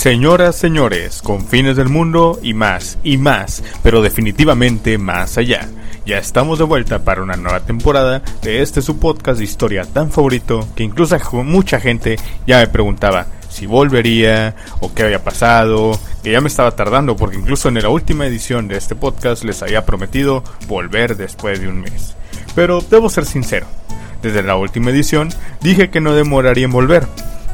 Señoras, señores, confines del mundo y más, y más, pero definitivamente más allá. Ya estamos de vuelta para una nueva temporada de este su podcast de historia tan favorito que incluso mucha gente ya me preguntaba si volvería o qué había pasado, que ya me estaba tardando porque incluso en la última edición de este podcast les había prometido volver después de un mes. Pero debo ser sincero, desde la última edición dije que no demoraría en volver,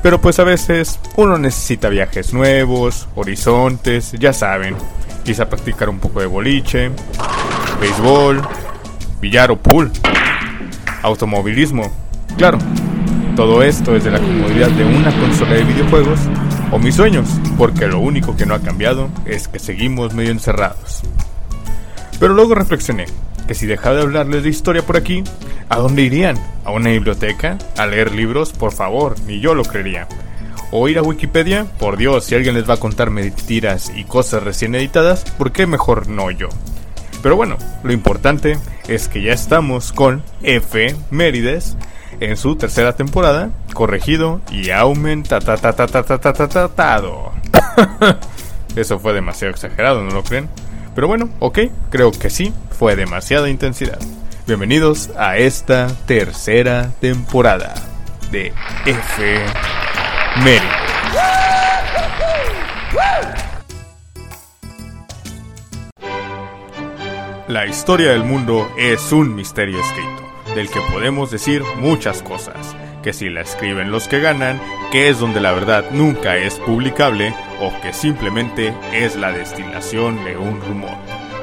pero pues a veces uno necesita viajes nuevos, horizontes, ya saben, quizá practicar un poco de boliche, béisbol, billar o pool, automovilismo, claro, todo esto desde la comodidad de una consola de videojuegos o mis sueños, porque lo único que no ha cambiado es que seguimos medio encerrados. Pero luego reflexioné que si dejaba de hablarles de historia por aquí, ¿a dónde irían? ¿A una biblioteca? ¿A leer libros? Por favor, ni yo lo creería. ¿O ir a Wikipedia? Por Dios, si alguien les va a contar mentiras y cosas recién editadas, ¿por qué mejor no yo? Pero bueno, lo importante es que ya estamos con F. Mérides en su tercera temporada, corregido y aumentatado. Eso fue demasiado exagerado, ¿no lo creen? Pero bueno, ok, creo que sí, fue demasiada intensidad. Bienvenidos a esta tercera temporada de F. Mary. La historia del mundo es un misterio escrito, del que podemos decir muchas cosas, que si la escriben los que ganan, que es donde la verdad nunca es publicable, o que simplemente es la destilación de un rumor.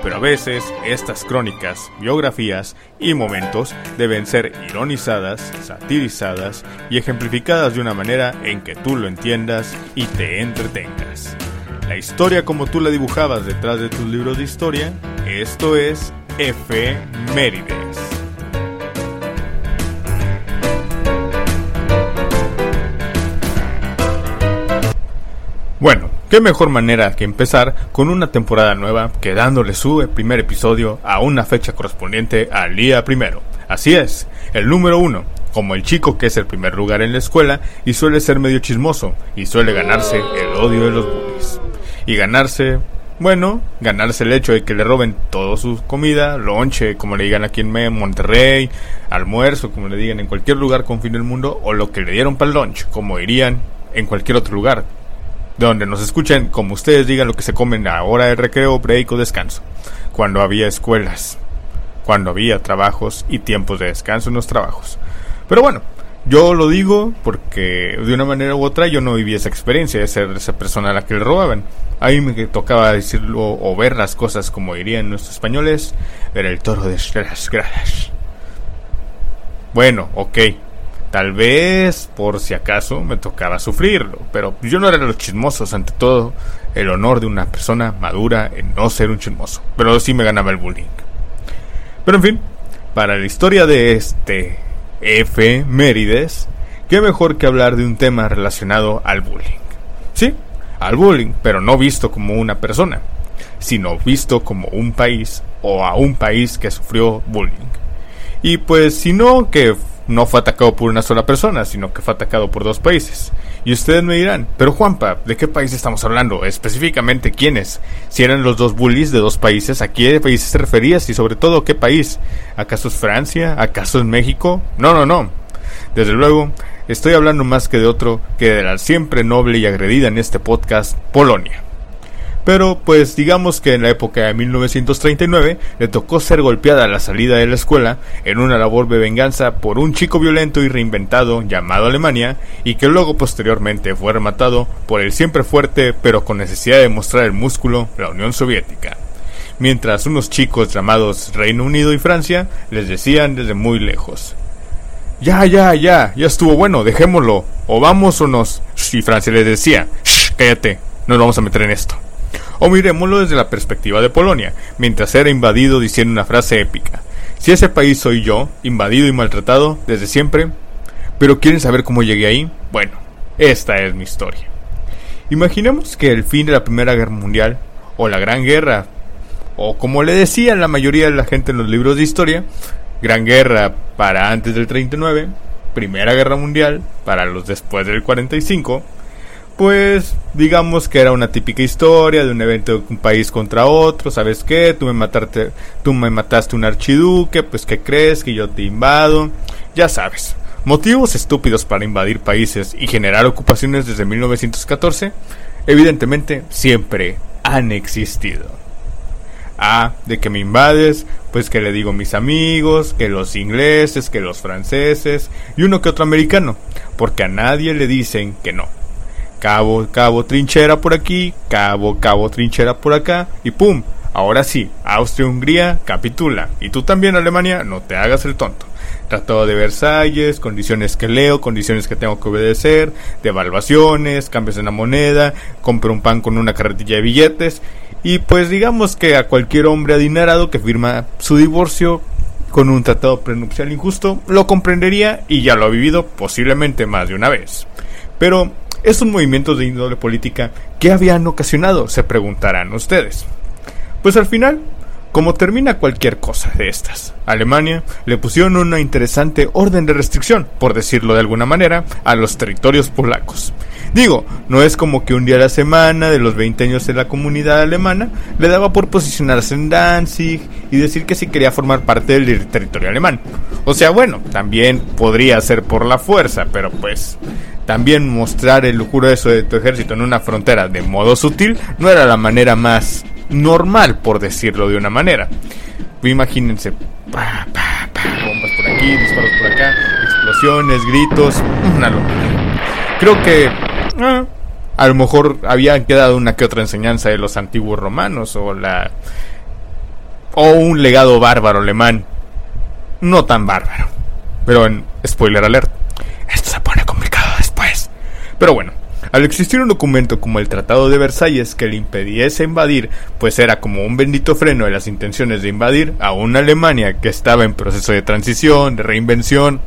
Pero a veces estas crónicas, biografías y momentos deben ser ironizadas, satirizadas y ejemplificadas de una manera en que tú lo entiendas y te entretengas. La historia como tú la dibujabas detrás de tus libros de historia, esto es F. Mérides. Bueno, qué mejor manera que empezar con una temporada nueva que dándole su primer episodio a una fecha correspondiente al día primero. Así es, el número uno, como el chico que es el primer lugar en la escuela y suele ser medio chismoso y suele ganarse el odio de los bullies. Y ganarse, bueno, ganarse el hecho de que le roben toda su comida, lonche, como le digan aquí en Monterrey, almuerzo, como le digan en cualquier lugar con fin del mundo, o lo que le dieron para el lunch, como dirían en cualquier otro lugar, donde nos escuchen como ustedes digan lo que se comen a hora de recreo, break o descanso, cuando había escuelas, cuando había trabajos y tiempos de descanso en los trabajos. Pero bueno, yo lo digo porque de una manera u otra yo no viví esa experiencia de ser esa persona a la que le robaban. A mí me tocaba decirlo o ver las cosas como dirían nuestros españoles, ver el toro de las gradas. Bueno, ok, Tal vez, por si acaso, me tocaba sufrirlo, pero yo no era de los chismosos, ante todo, el honor de una persona madura en no ser un chismoso, pero sí me ganaba el bullying. Pero en fin, para la historia de este F. Mérides, qué mejor que hablar de un tema relacionado al bullying. Sí, al bullying, pero no visto como una persona, sino visto como un país o a un país que sufrió bullying. Y pues si no, que no fue atacado por una sola persona, sino que fue atacado por dos países. Y ustedes me dirán, pero Juanpa, ¿de qué país estamos hablando? Específicamente, ¿quiénes? Si eran los dos bullies de dos países, ¿a qué países te referías? Y sobre todo, ¿qué país? ¿Acaso es Francia? ¿Acaso es México? No, no, no. Desde luego, estoy hablando más que de otro que de la siempre noble y agredida en este podcast, Polonia. Pero pues digamos que en la época de 1939 le tocó ser golpeada a la salida de la escuela en una labor de venganza por un chico violento y reinventado llamado Alemania y que luego posteriormente fue rematado por el siempre fuerte pero con necesidad de mostrar el músculo la Unión Soviética. Mientras unos chicos llamados Reino Unido y Francia les decían desde muy lejos ya, ya, ya, ya estuvo bueno, dejémoslo, o vamos o nos... Y Francia les decía, Shh, cállate, nos vamos a meter en esto. O miremoslo desde la perspectiva de Polonia, mientras era invadido diciendo una frase épica. Si ese país soy yo, invadido y maltratado desde siempre, pero quieren saber cómo llegué ahí, bueno, esta es mi historia. Imaginemos que el fin de la Primera Guerra Mundial, o la Gran Guerra, o como le decían la mayoría de la gente en los libros de historia, Gran Guerra para antes del 39, Primera Guerra Mundial para los después del 45, pues digamos que era una típica historia de un evento de un país contra otro, ¿sabes qué? Tú me mataste, tú me mataste un archiduque, pues ¿qué crees? Que yo te invado, ya sabes. Motivos estúpidos para invadir países y generar ocupaciones desde 1914, evidentemente siempre han existido. Ah, de que me invades, pues que le digo a mis amigos, que los ingleses, que los franceses y uno que otro americano, porque a nadie le dicen que no. Cabo, cabo, trinchera por aquí, cabo, cabo, trinchera por acá, y ¡pum! Ahora sí, Austria-Hungría capitula. Y tú también, Alemania, no te hagas el tonto. Tratado de Versalles, condiciones que leo, condiciones que tengo que obedecer, devaluaciones, cambios en la moneda, compro un pan con una carretilla de billetes. Y pues digamos que a cualquier hombre adinerado que firma su divorcio con un tratado prenupcial injusto, lo comprendería y ya lo ha vivido posiblemente más de una vez. Pero estos movimientos de índole política, ¿qué habían ocasionado? Se preguntarán ustedes. Pues al final, como termina cualquier cosa de estas, Alemania le pusieron una interesante orden de restricción, por decirlo de alguna manera, a los territorios polacos. Digo, no es como que un día a la semana de los 20 años de la comunidad alemana le daba por posicionarse en Danzig y decir que sí quería formar parte del territorio alemán. O sea, bueno, también podría ser por la fuerza, pero pues también mostrar el eso de tu ejército en una frontera de modo sutil no era la manera más normal, por decirlo de una manera. Imagínense, bombas por aquí, disparos por acá, explosiones, gritos, una locura. Creo que ah, a lo mejor había quedado una que otra enseñanza de los antiguos romanos o la o un legado bárbaro alemán, no tan bárbaro. Pero en spoiler alert, esto se pone complicado después. Pero bueno, al existir un documento como el Tratado de Versalles que le impediese invadir, pues era como un bendito freno de las intenciones de invadir a una Alemania que estaba en proceso de transición, de reinvención.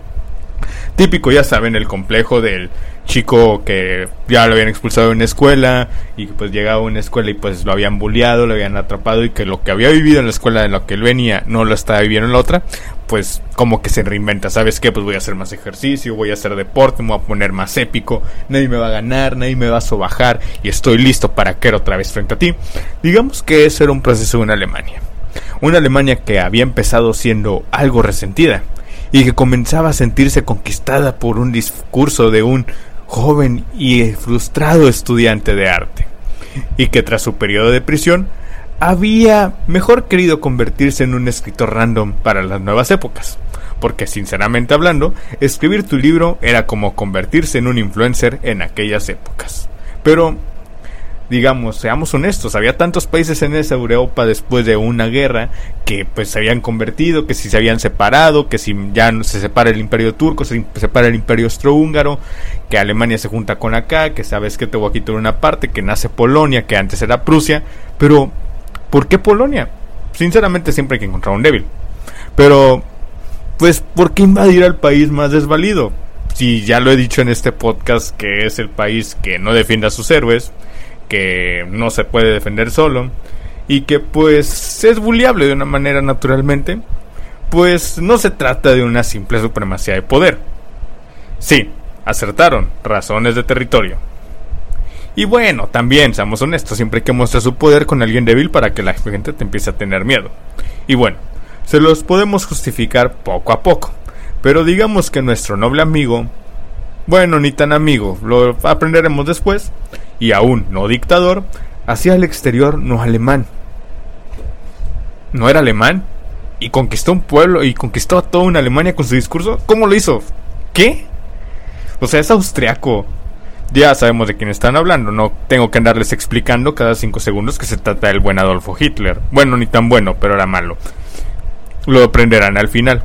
Típico, ya saben, el complejo del chico que ya lo habían expulsado de una escuela y pues llegaba a una escuela y pues lo habían bulleado, lo habían atrapado y que lo que había vivido en la escuela de lo que él venía no lo estaba viviendo en la otra, pues como que se reinventa, ¿sabes qué? Pues voy a hacer más ejercicio, voy a hacer deporte, me voy a poner más épico, nadie me va a ganar, nadie me va a sobajar y estoy listo para que otra vez frente a ti. Digamos que ese era un proceso en Alemania. Una Alemania que había empezado siendo algo resentida y que comenzaba a sentirse conquistada por un discurso de un joven y frustrado estudiante de arte, y que tras su periodo de prisión había mejor querido convertirse en un escritor random para las nuevas épocas, porque sinceramente hablando, escribir tu libro era como convertirse en un influencer en aquellas épocas. Pero digamos, seamos honestos, había tantos países en esa Europa después de una guerra que pues se habían convertido, que si se habían separado, que si ya se separa el imperio turco, se separa el imperio austrohúngaro, que Alemania se junta con acá, que sabes que te voy una parte, que nace Polonia, que antes era Prusia, pero ¿por qué Polonia? Sinceramente siempre hay que encontrar un débil. Pero, pues, ¿por qué invadir al país más desvalido? Si ya lo he dicho en este podcast que es el país que no defiende a sus héroes, que no se puede defender solo y que pues es bulliable de una manera naturalmente, pues no se trata de una simple supremacía de poder. Sí, acertaron, razones de territorio. Y bueno, también, seamos honestos, siempre hay que mostrar su poder con alguien débil para que la gente te empiece a tener miedo. Y bueno, se los podemos justificar poco a poco. Pero digamos que nuestro noble amigo, bueno, ni tan amigo, lo aprenderemos después, y aún no dictador, hacia el exterior no alemán. ¿No era alemán? ¿Y conquistó un pueblo y conquistó a toda una Alemania con su discurso? ¿Cómo lo hizo? ¿Qué? O sea, es austriaco. Ya sabemos de quién están hablando, no tengo que andarles explicando cada cinco segundos que se trata del buen Adolfo Hitler. Bueno, ni tan bueno, pero era malo. Lo aprenderán al final.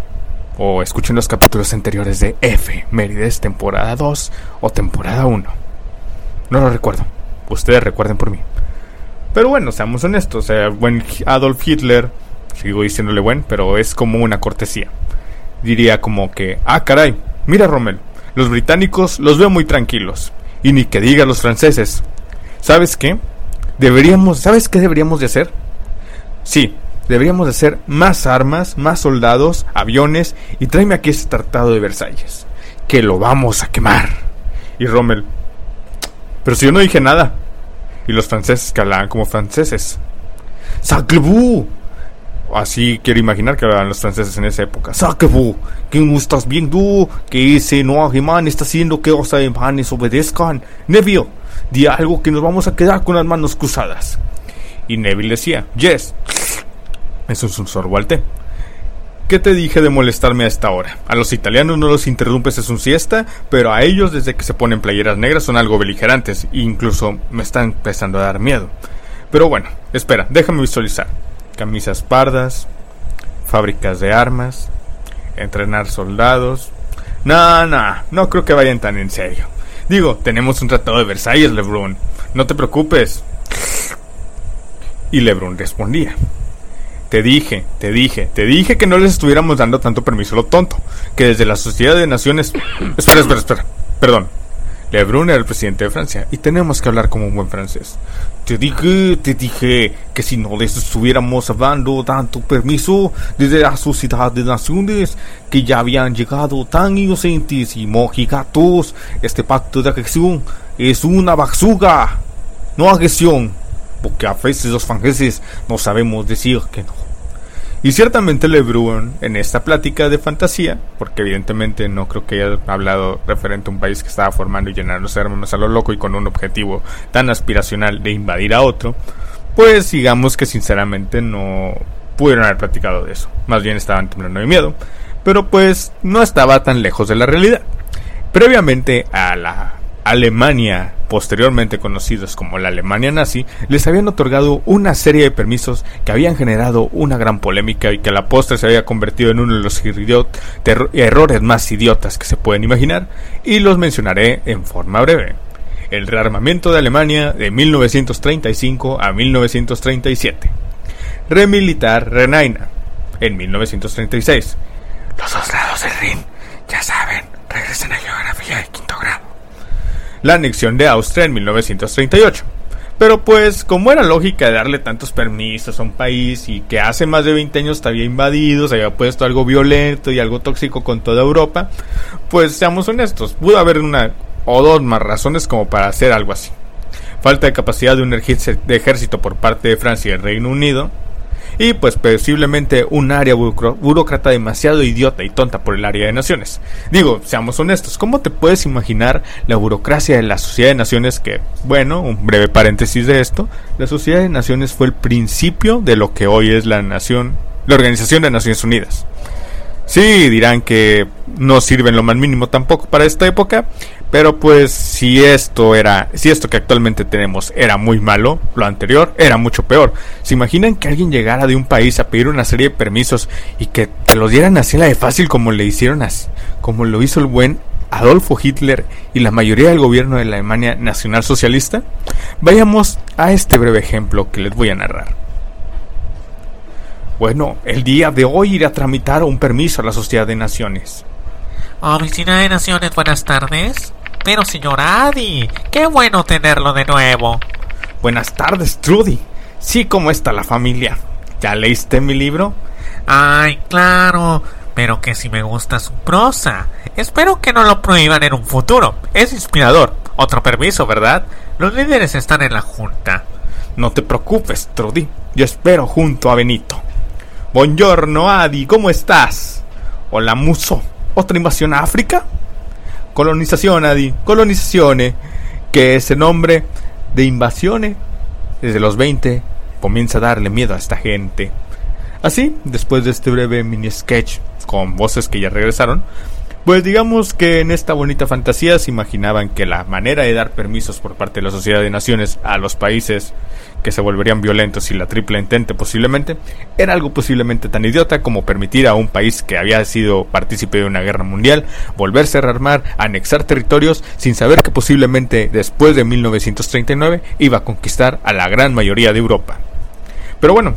O escuchen los capítulos anteriores de F, Mérides, temporada 2 o temporada 1. No lo recuerdo. Ustedes recuerden por mí. Pero bueno, seamos honestos. El buen Adolf Hitler, sigo diciéndole buen, pero es como una cortesía. Diría como que, ah, caray, mira Rommel, los británicos los veo muy tranquilos. Y ni que diga los franceses. ¿Sabes qué? Deberíamos, ¿sabes qué deberíamos de hacer? Sí, deberíamos de hacer más armas, más soldados, aviones y tráeme aquí ese tratado de Versalles. Que lo vamos a quemar. Y Rommel, Pero si yo no dije nada. Y los franceses que hablaban como franceses. ¡Sacre-vous! Así quiero imaginar que hablaban los franceses en esa época. ¡Sacre-vous! ¿Qué estás viendo? Que ese no alemán está haciendo que los alemanes obedezcan. Neville, di algo que nos vamos a quedar con las manos cruzadas. Y Neville decía, yes. Es un sorbo al. ¿Qué te dije de molestarme a esta hora? A los italianos no los interrumpes es un siesta, pero a ellos desde que se ponen playeras negras son algo beligerantes e incluso me están empezando a dar miedo. Pero bueno, espera, déjame visualizar. Camisas pardas, fábricas de armas, entrenar soldados. No, no, no creo que vayan tan en serio. Digo, tenemos un tratado de Versalles, Lebrun. No te preocupes. Y Lebrun respondía. Te dije, te dije, te dije que no les estuviéramos dando tanto permiso a lo tonto. Que desde la Sociedad de Naciones... Espera, espera, espera. Perdón. Lebrun era el presidente de Francia y tenemos que hablar como un buen francés. Te dije, te dije que si no les estuviéramos dando tanto permiso desde la Sociedad de Naciones, que ya habían llegado tan inocentes y mojigatos, este pacto de agresión es una basuga, no agresión porque a veces los franceses no sabemos decir que no. Y ciertamente Lebrun en esta plática de fantasía, porque evidentemente no creo que haya hablado referente a un país que estaba formando y llenando los hermanos a lo loco y con un objetivo tan aspiracional de invadir a otro, pues digamos que sinceramente no pudieron haber platicado de eso. Más bien estaban temblando de miedo, pero pues no estaba tan lejos de la realidad. Previamente a la Alemania, posteriormente conocidos como la Alemania nazi, les habían otorgado una serie de permisos que habían generado una gran polémica y que a la postre se había convertido en uno de los errores más idiotas que se pueden imaginar, y los mencionaré en forma breve. El rearmamiento de Alemania de 1935 a 1937. Remilitar Renaina en 1936. Los dos lados del Rin, ya saben, la anexión de Austria en 1938. Pero pues, como era lógica darle tantos permisos a un país y que hace más de 20 años había invadido, se había puesto algo violento y algo tóxico con toda Europa, pues seamos honestos, pudo haber una o dos más razones como para hacer algo así. Falta de capacidad de un ejército por parte de Francia y el Reino Unido, y pues posiblemente un área burócrata demasiado idiota y tonta por el área de naciones. Digo, seamos honestos, ¿cómo te puedes imaginar la burocracia de la Sociedad de Naciones que, bueno, un breve paréntesis de esto, la Sociedad de Naciones fue el principio de lo que hoy es la nación, la Organización de Naciones Unidas. Sí, dirán que no sirven lo más mínimo tampoco para esta época, pero pues si esto era, si esto que actualmente tenemos era muy malo, lo anterior era mucho peor. ¿Se imaginan que alguien llegara de un país a pedir una serie de permisos y que te los dieran así la de fácil como le hicieron así, como lo hizo el buen Adolfo Hitler y la mayoría del gobierno de la Alemania nacional socialista? Vayamos a este breve ejemplo que les voy a narrar. Bueno, el día de hoy iré a tramitar un permiso a la Sociedad de Naciones. Oficina de Naciones, buenas tardes. Pero señor Adi, qué bueno tenerlo de nuevo. Buenas tardes, Trudy. Sí, ¿cómo está la familia? ¿Ya leíste mi libro? Ay, claro, pero que si me gusta su prosa. Espero que no lo prohíban en un futuro. Es inspirador. Otro permiso, ¿verdad? Los líderes están en la junta. No te preocupes, Trudy. Yo espero junto a Benito. Buongiorno, Adi, ¿cómo estás? Hola, Muso. ¿Otra invasión a África? Colonización, Adi, colonizaciones, que ese nombre de invasiones desde los 20 comienza a darle miedo a esta gente. Así, después de este breve mini sketch con voces que ya regresaron, pues digamos que en esta bonita fantasía se imaginaban que la manera de dar permisos por parte de la Sociedad de Naciones a los países que se volverían violentos y la triple entente posiblemente, era algo posiblemente tan idiota como permitir a un país que había sido partícipe de una guerra mundial volverse a rearmar, anexar territorios sin saber que posiblemente después de 1939 iba a conquistar a la gran mayoría de Europa. Pero bueno,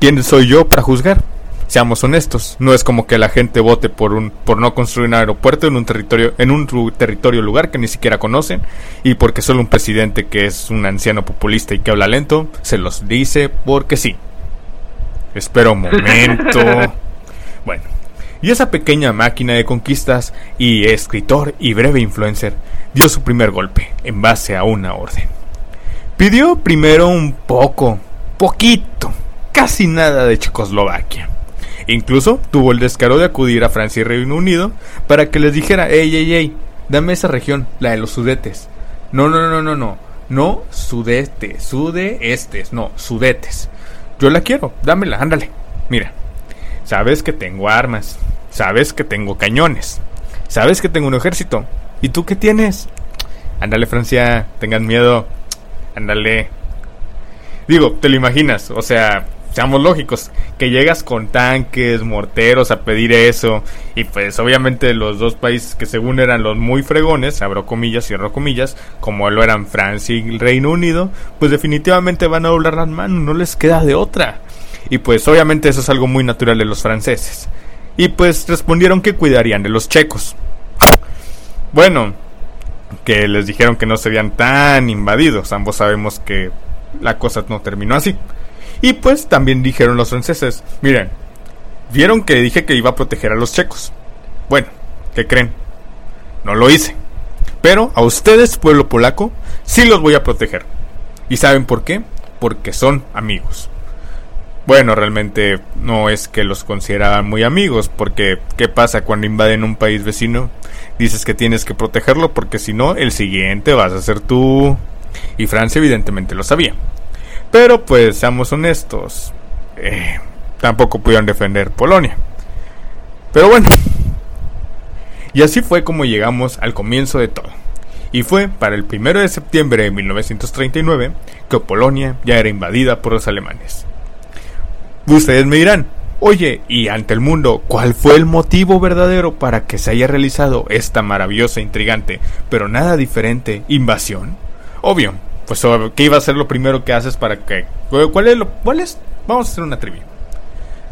¿quién soy yo para juzgar? Seamos honestos, no es como que la gente vote por un por no construir un aeropuerto en un territorio en un territorio lugar que ni siquiera conocen y porque solo un presidente que es un anciano populista y que habla lento se los dice porque sí. Espera un momento. bueno, Y esa pequeña máquina de conquistas y escritor y breve influencer dio su primer golpe en base a una orden. Pidió primero un poco, poquito, casi nada de Checoslovaquia. Incluso tuvo el descaro de acudir a Francia y Reino Unido para que les dijera, ey, ey, ey, dame esa región, la de los sudetes. No, no, no, no, no, no sudeste, sudeestes, no, sudetes. Yo la quiero, dámela, ándale. Mira, sabes que tengo armas, sabes que tengo cañones, sabes que tengo un ejército. ¿Y tú qué tienes? Ándale, Francia, tengan miedo. Ándale. Digo, te lo imaginas, o sea, seamos lógicos, que llegas con tanques, morteros a pedir eso, y pues obviamente los dos países que según eran los muy fregones, abro comillas, cierro comillas, como lo eran Francia y Reino Unido, pues definitivamente van a doblar las manos, no les queda de otra. Y pues obviamente eso es algo muy natural de los franceses. Y pues respondieron que cuidarían de los checos. Bueno, que les dijeron que no serían tan invadidos, ambos sabemos que la cosa no terminó así. Y pues también dijeron los franceses, miren, vieron que dije que iba a proteger a los checos. Bueno, ¿qué creen? No lo hice. Pero a ustedes, pueblo polaco, sí los voy a proteger. ¿Y saben por qué? Porque son amigos. Bueno, realmente no es que los consideraban muy amigos, porque ¿qué pasa cuando invaden un país vecino? Dices que tienes que protegerlo porque si no, el siguiente vas a ser tú. Y Francia evidentemente lo sabía. Pero pues seamos honestos, eh, tampoco pudieron defender Polonia. Pero bueno, y así fue como llegamos al comienzo de todo. Y fue para el 1 de septiembre de 1939 que Polonia ya era invadida por los alemanes. Ustedes me dirán, oye, y ante el mundo, ¿cuál fue el motivo verdadero para que se haya realizado esta maravillosa, intrigante, pero nada diferente invasión? Obvio, pues ¿qué iba a ser lo primero que haces para que... ¿Cuál es. ¿Cuál es? Vamos a hacer una trivia.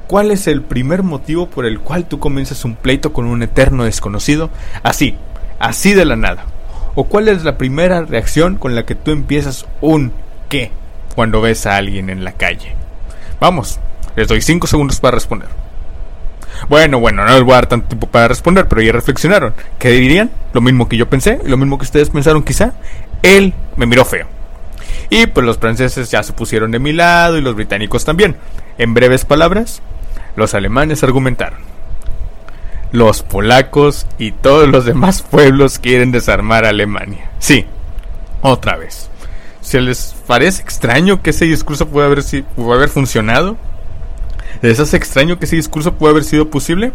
¿Cuál es el primer motivo por el cual tú comienzas un pleito con un eterno desconocido? Así, así de la nada. ¿O cuál es la primera reacción con la que tú empiezas un qué cuando ves a alguien en la calle? Vamos, les doy 5 segundos para responder. Bueno, bueno, no les voy a dar tanto tiempo para responder, pero ya reflexionaron. ¿Qué dirían? Lo mismo que yo pensé, lo mismo que ustedes pensaron quizá. Él me miró feo. Y pues los franceses ya se pusieron de mi lado y los británicos también. En breves palabras, los alemanes argumentaron. Los polacos y todos los demás pueblos quieren desarmar a Alemania. Sí, otra vez. ¿Se les parece extraño que ese discurso pueda haber, puede haber funcionado? ¿Les hace extraño que ese discurso pueda haber sido posible?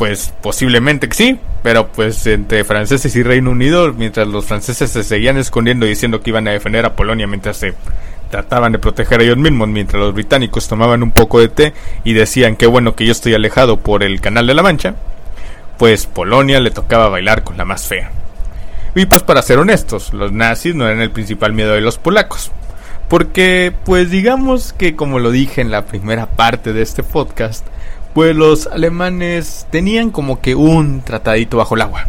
Pues posiblemente que sí, pero pues entre franceses y Reino Unido, mientras los franceses se seguían escondiendo diciendo que iban a defender a Polonia mientras se trataban de proteger a ellos mismos, mientras los británicos tomaban un poco de té y decían que bueno que yo estoy alejado por el Canal de la Mancha, pues Polonia le tocaba bailar con la más fea. Y pues para ser honestos, los nazis no eran el principal miedo de los polacos. Porque pues digamos que como lo dije en la primera parte de este podcast, pues los alemanes tenían como que un tratadito bajo el agua,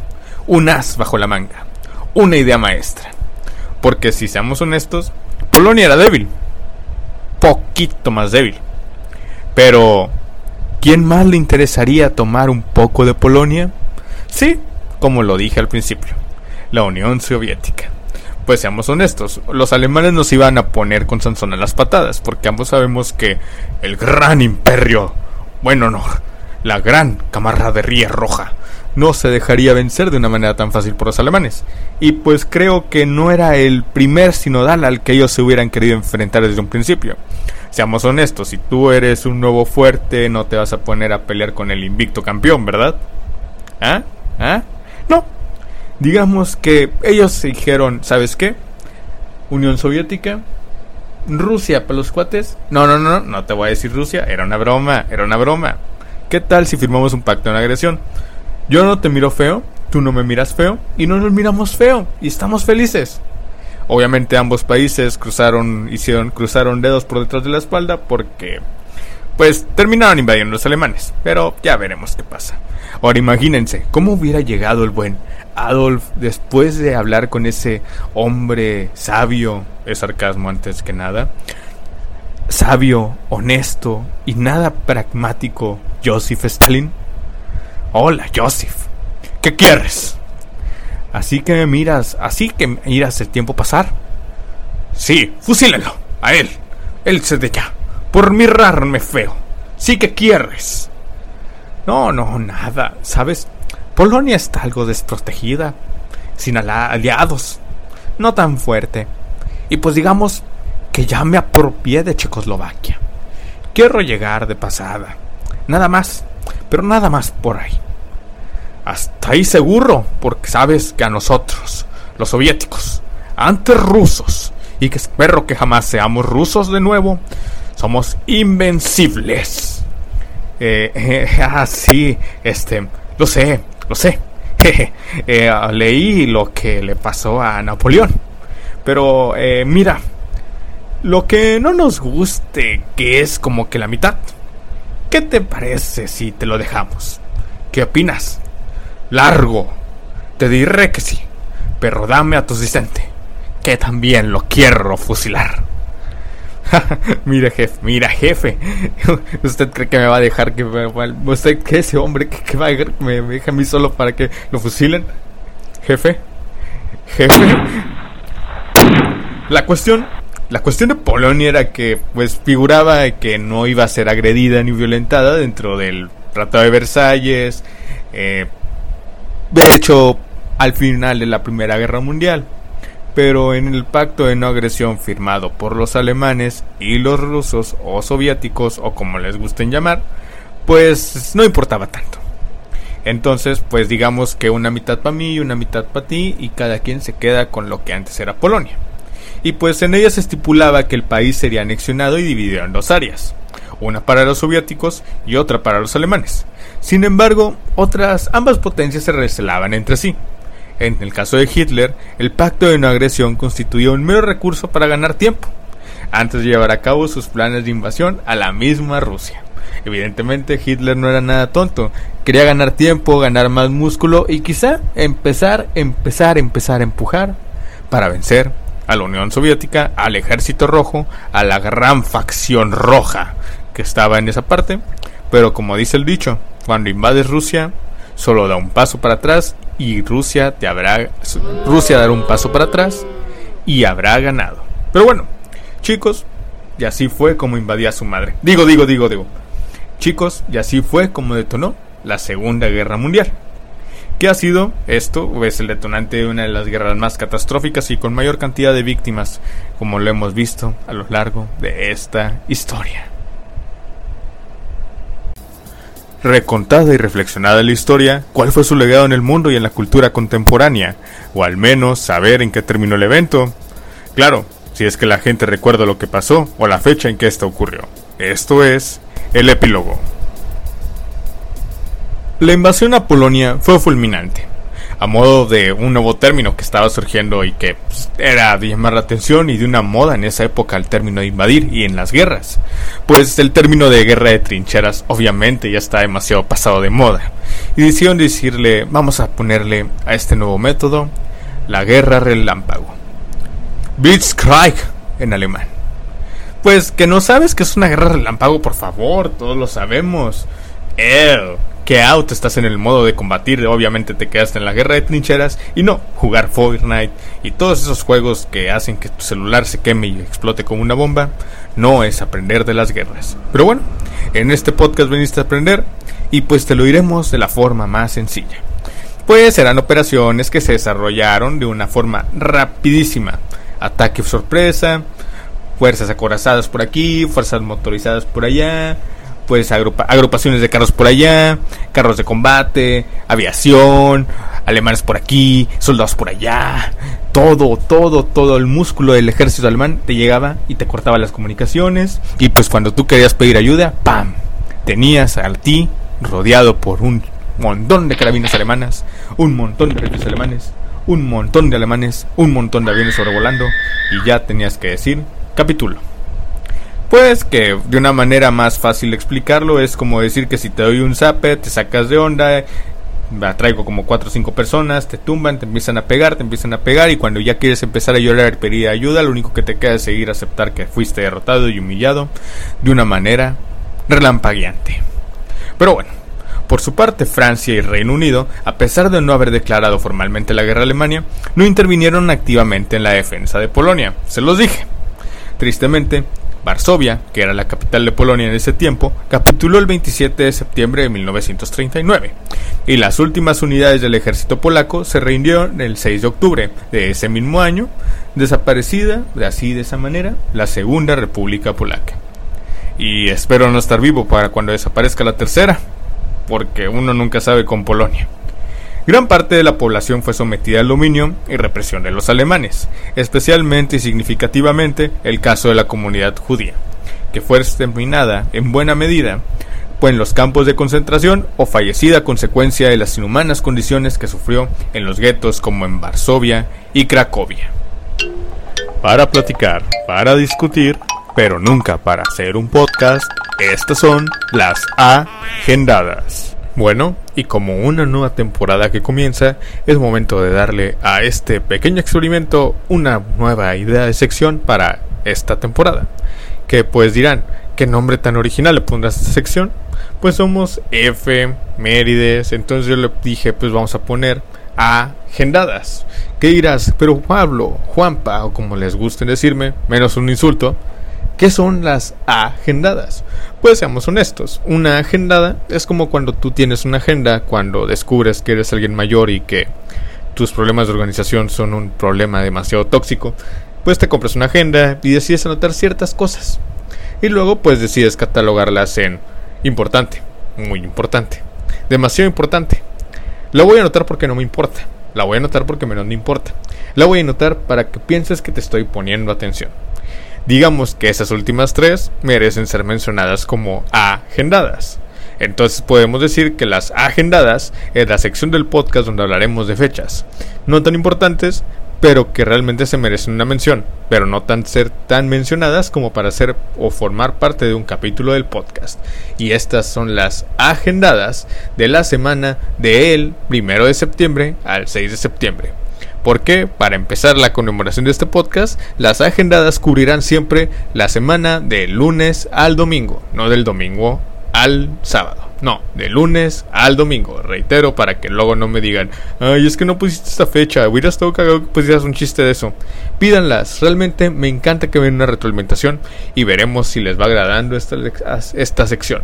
un as bajo la manga, una idea maestra. Porque si seamos honestos, Polonia era débil, poquito más débil. Pero, ¿quién más le interesaría tomar un poco de Polonia? Sí, como lo dije al principio, la Unión Soviética. Pues seamos honestos, los alemanes nos iban a poner con Sansón a las patadas, porque ambos sabemos que el gran imperio bueno, no. La gran camaradería roja no se dejaría vencer de una manera tan fácil por los alemanes. Y pues creo que no era el primer sinodal al que ellos se hubieran querido enfrentar desde un principio. Seamos honestos, si tú eres un nuevo fuerte, no te vas a poner a pelear con el invicto campeón, ¿verdad? ¿Ah? ¿Ah? No. Digamos que ellos se dijeron, ¿sabes qué? Unión Soviética, Rusia para los cuates. No, no, no, no te voy a decir Rusia. Era una broma, era una broma. ¿Qué tal si firmamos un pacto de agresión? Yo no te miro feo, tú no me miras feo y no nos miramos feo y estamos felices. Obviamente ambos países cruzaron, hicieron, cruzaron dedos por detrás de la espalda porque, pues, terminaron invadiendo los alemanes. Pero ya veremos qué pasa. Ahora imagínense, ¿cómo hubiera llegado el buen Adolf, después de hablar con ese hombre sabio, es sarcasmo antes que nada, sabio, honesto y nada pragmático, Joseph Stalin, Hola, Joseph. ¿Qué quieres? Así que me miras, así que miras el tiempo pasar. Sí, fusílenlo, a él. Él se de ya. Por mirarme feo. Sí que quieres. No, no, nada. ¿Sabes? Polonia está algo desprotegida. Sin aliados. No tan fuerte. Y pues digamos que ya me apropié de Checoslovaquia. Quiero llegar de pasada. Nada más. Pero nada más por ahí. Hasta ahí seguro, porque sabes que a nosotros, los soviéticos, antes rusos, y que espero que jamás seamos rusos de nuevo, somos invencibles. Eh, ah, sí, este, lo sé, lo sé. eh, leí lo que le pasó a Napoleón. Pero, eh, mira, lo que no nos guste, que es como que la mitad. ¿Qué te parece si te lo dejamos? ¿Qué opinas? Largo. Te diré que sí. Pero dame a tu asistente, que también lo quiero fusilar. mira, jefe, mira, jefe. ¿Usted cree que me va a dejar que ¿Usted cree ese hombre que, va a dejar que me deje a mí solo para que lo fusilen? Jefe, jefe. La cuestión, la cuestión de Polonia era que, pues, figuraba que no iba a ser agredida ni violentada dentro del Tratado de Versalles. Eh, de hecho, al final de la Primera Guerra Mundial pero en el pacto de no agresión firmado por los alemanes y los rusos o soviéticos o como les gusten llamar, pues no importaba tanto. Entonces, pues digamos que una mitad para mí y una mitad para ti y cada quien se queda con lo que antes era Polonia. Y pues en ella se estipulaba que el país sería anexionado y dividido en dos áreas, una para los soviéticos y otra para los alemanes. Sin embargo, otras ambas potencias se recelaban entre sí. En el caso de Hitler, el pacto de no agresión constituía un mero recurso para ganar tiempo, antes de llevar a cabo sus planes de invasión a la misma Rusia. Evidentemente Hitler no era nada tonto, quería ganar tiempo, ganar más músculo y quizá empezar, empezar, empezar a empujar para vencer a la Unión Soviética, al Ejército Rojo, a la gran facción roja que estaba en esa parte. Pero como dice el dicho, cuando invades Rusia, solo da un paso para atrás y Rusia te habrá Rusia dará un paso para atrás y habrá ganado. Pero bueno, chicos, y así fue como invadía a su madre. Digo, digo, digo, digo. Chicos, y así fue como detonó la Segunda Guerra Mundial. ¿Qué ha sido? Esto es el detonante de una de las guerras más catastróficas y con mayor cantidad de víctimas, como lo hemos visto a lo largo de esta historia. Recontada y reflexionada la historia, cuál fue su legado en el mundo y en la cultura contemporánea, o al menos saber en qué terminó el evento. Claro, si es que la gente recuerda lo que pasó o la fecha en que esto ocurrió. Esto es el epílogo. La invasión a Polonia fue fulminante a modo de un nuevo término que estaba surgiendo y que pues, era de llamar la atención y de una moda en esa época el término de invadir y en las guerras. Pues el término de guerra de trincheras obviamente ya está demasiado pasado de moda. Y decidieron decirle, vamos a ponerle a este nuevo método la guerra relámpago. Blitzkrieg en alemán. Pues que no sabes que es una guerra relámpago, por favor, todos lo sabemos. El que out estás en el modo de combatir, obviamente te quedaste en la guerra de trincheras y no jugar Fortnite y todos esos juegos que hacen que tu celular se queme y explote como una bomba, no es aprender de las guerras. Pero bueno, en este podcast veniste a aprender y pues te lo diremos de la forma más sencilla. Pues serán operaciones que se desarrollaron de una forma rapidísima. Ataque sorpresa, fuerzas acorazadas por aquí, fuerzas motorizadas por allá, pues agrupaciones de carros por allá, carros de combate, aviación, alemanes por aquí, soldados por allá, todo, todo, todo el músculo del ejército alemán te llegaba y te cortaba las comunicaciones y pues cuando tú querías pedir ayuda, ¡pam! Tenías a ti rodeado por un montón de carabinas alemanas, un montón de rifles alemanes, un montón de alemanes, un montón de aviones sobrevolando y ya tenías que decir capítulo. Pues que de una manera más fácil explicarlo es como decir que si te doy un zape, te sacas de onda, traigo como cuatro o cinco personas, te tumban, te empiezan a pegar, te empiezan a pegar y cuando ya quieres empezar a llorar y pedir ayuda, lo único que te queda es seguir aceptar que fuiste derrotado y humillado de una manera relampagueante. Pero bueno, Por su parte, Francia y Reino Unido, a pesar de no haber declarado formalmente la guerra a Alemania, no intervinieron activamente en la defensa de Polonia. Se los dije. Tristemente, Varsovia, que era la capital de Polonia en ese tiempo, capituló el 27 de septiembre de 1939, y las últimas unidades del ejército polaco se rindieron el 6 de octubre de ese mismo año, desaparecida, de así de esa manera, la Segunda República Polaca. Y espero no estar vivo para cuando desaparezca la tercera, porque uno nunca sabe con Polonia. Gran parte de la población fue sometida al dominio y represión de los alemanes, especialmente y significativamente el caso de la comunidad judía, que fue exterminada en buena medida pues en los campos de concentración o fallecida a consecuencia de las inhumanas condiciones que sufrió en los guetos como en Varsovia y Cracovia. Para platicar, para discutir, pero nunca para hacer un podcast, estas son las agendadas. Bueno, y como una nueva temporada que comienza, es momento de darle a este pequeño experimento una nueva idea de sección para esta temporada. Que pues dirán, ¿qué nombre tan original le pondrás a esta sección? Pues somos F, Mérides, entonces yo le dije, pues vamos a poner agendadas. ¿Qué dirás? Pero Pablo, Juanpa, o como les gusten decirme, menos un insulto, ¿Qué son las agendadas? Pues seamos honestos, una agendada es como cuando tú tienes una agenda, cuando descubres que eres alguien mayor y que tus problemas de organización son un problema demasiado tóxico, pues te compras una agenda y decides anotar ciertas cosas. Y luego pues decides catalogarlas en importante, muy importante, demasiado importante. La voy a anotar porque no me importa. La voy a anotar porque menos me importa. La voy a anotar para que pienses que te estoy poniendo atención. Digamos que esas últimas tres merecen ser mencionadas como agendadas. Entonces podemos decir que las agendadas es la sección del podcast donde hablaremos de fechas, no tan importantes, pero que realmente se merecen una mención, pero no tan ser tan mencionadas como para ser o formar parte de un capítulo del podcast. Y estas son las agendadas de la semana del 1 de septiembre al 6 de septiembre. Porque, para empezar la conmemoración de este podcast, las agendadas cubrirán siempre la semana del lunes al domingo, no del domingo al sábado. No, de lunes al domingo. Reitero para que luego no me digan, ay, es que no pusiste esta fecha. Hubiera estado cagado que pusieras un chiste de eso. Pídanlas. Realmente me encanta que vean una retroalimentación y veremos si les va agradando esta, esta sección.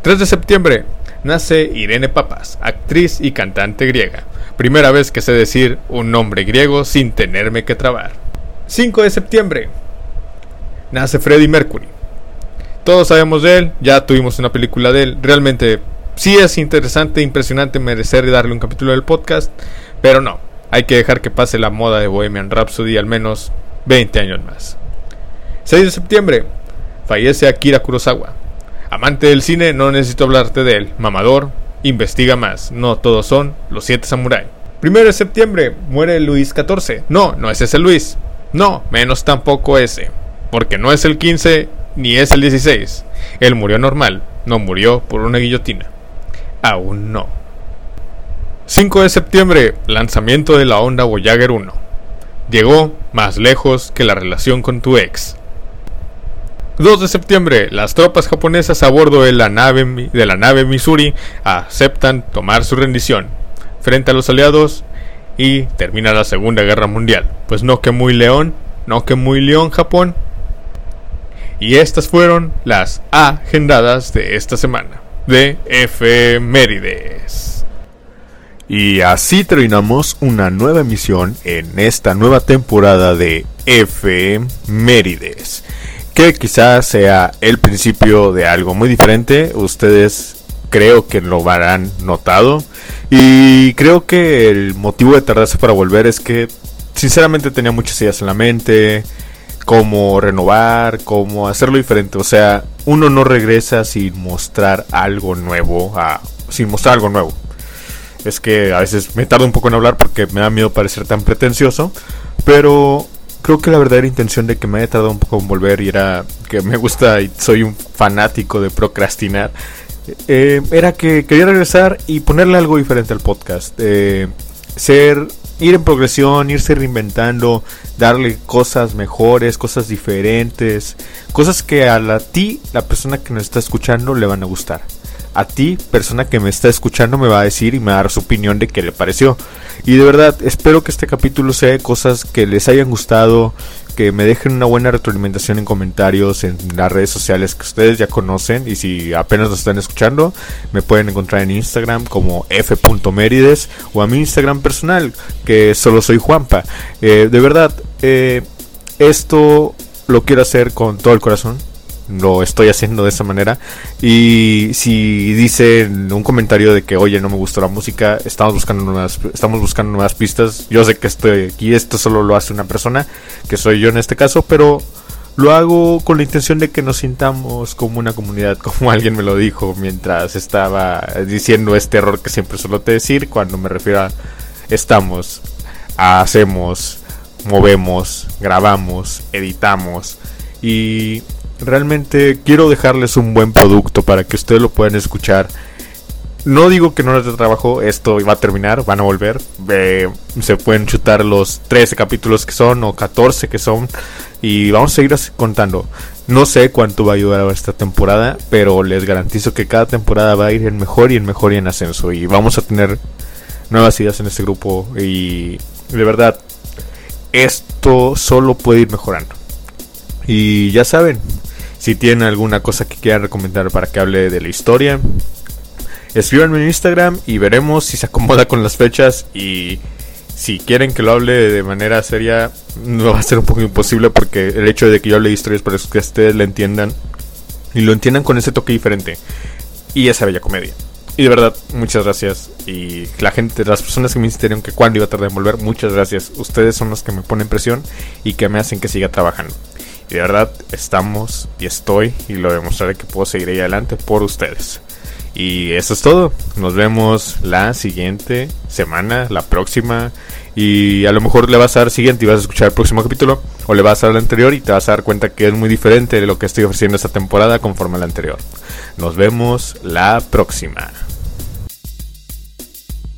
3 de septiembre nace Irene Papas, actriz y cantante griega. Primera vez que sé decir un nombre griego sin tenerme que trabar. 5 de septiembre. Nace Freddie Mercury. Todos sabemos de él, ya tuvimos una película de él. Realmente sí es interesante, impresionante merecer darle un capítulo del podcast, pero no, hay que dejar que pase la moda de Bohemian Rhapsody al menos 20 años más. 6 de septiembre. Fallece Akira Kurosawa. Amante del cine, no necesito hablarte de él. Mamador, Investiga más, no todos son los siete samuráis. Primero de septiembre muere Luis XIV. No, no es ese Luis. No, menos tampoco ese. Porque no es el 15 ni es el 16. Él murió normal, no murió por una guillotina. Aún no. 5 de septiembre, lanzamiento de la onda Voyager 1. Llegó más lejos que la relación con tu ex. 2 de septiembre, las tropas japonesas a bordo de la nave, de la nave Missouri aceptan tomar su rendición frente a los aliados y termina la Segunda Guerra Mundial. Pues no que muy león, no que muy león Japón. Y estas fueron las agendadas de esta semana de efemérides. Y así terminamos una nueva emisión en esta nueva temporada de efemérides que quizás sea el principio de algo muy diferente. Ustedes creo que lo habrán notado. Y creo que el motivo de tardarse para volver es que sinceramente tenía muchas ideas en la mente. Cómo renovar, cómo hacerlo diferente. O sea, uno no regresa sin mostrar algo nuevo. sin mostrar algo nuevo. Es que a veces me tardo un poco en hablar porque me da miedo parecer tan pretencioso. Pero creo que la verdadera intención de que me haya tardado un poco en volver y era que me gusta y soy un fanático de procrastinar, eh, era que quería regresar y ponerle algo diferente al podcast. Eh, ser, ir en progresión, irse reinventando, darle cosas mejores, cosas diferentes, cosas que a la ti, la persona que nos está escuchando, le van a gustar. A ti, persona que me está escuchando, me va a decir y me va a dar su opinión de qué le pareció. Y de verdad, espero que este capítulo sea de cosas que les hayan gustado, que me dejen una buena retroalimentación en comentarios en las redes sociales que ustedes ya conocen y si apenas lo están escuchando me pueden encontrar en Instagram como f.merides o a mi Instagram personal que solo soy Juanpa. Eh, de verdad, eh, esto lo quiero hacer con todo el corazón lo estoy haciendo de esa manera. Y si dicen un comentario de que, oye, no me gustó la música, estamos buscando nuevas, estamos buscando nuevas pistas. Yo sé que estoy aquí, esto solo lo hace una persona, que soy yo en este caso, pero lo hago con la intención de que nos sintamos como una comunidad, como alguien me lo dijo mientras estaba diciendo este error que siempre suelo decir cuando me refiero a estamos, hacemos, movemos, grabamos, editamos y realmente quiero dejarles un buen producto para que ustedes lo puedan escuchar. No digo que no les dé trabajo, esto va a terminar, van a volver. se pueden chutar los 13 capítulos que son o 14 que son y vamos a seguir contando. No sé cuánto va a ayudar esta temporada, pero les garantizo que cada temporada va a ir en mejor y en mejor y en ascenso. Y vamos a tener nuevas ideas en este grupo y de verdad, esto solo puede ir mejorando. Y ya saben, si tienen alguna cosa que quieran recomendar para que hable de la historia, escríbanme en Instagram y veremos si se acomoda con las fechas y si quieren que lo hable de manera seria, no va a ser un poco imposible porque el hecho de que yo hable de historias para que ustedes la entiendan y lo entiendan con ese toque diferente y esa bella comedia. Y de verdad, muchas gracias. Y la gente, las personas que me insistieron que cuando iba a tardar en volver, muchas gracias. Ustedes son los que me ponen presión y que me hacen que siga trabajando. Y de verdad estamos y estoy y lo demostraré que puedo seguir ahí adelante por ustedes. Y eso es todo. Nos vemos la siguiente semana, la próxima. Y a lo mejor le vas a dar siguiente y vas a escuchar el próximo capítulo. O le vas a dar el anterior y te vas a dar cuenta que es muy diferente de lo que estoy ofreciendo esta temporada conforme al anterior. Nos vemos la próxima.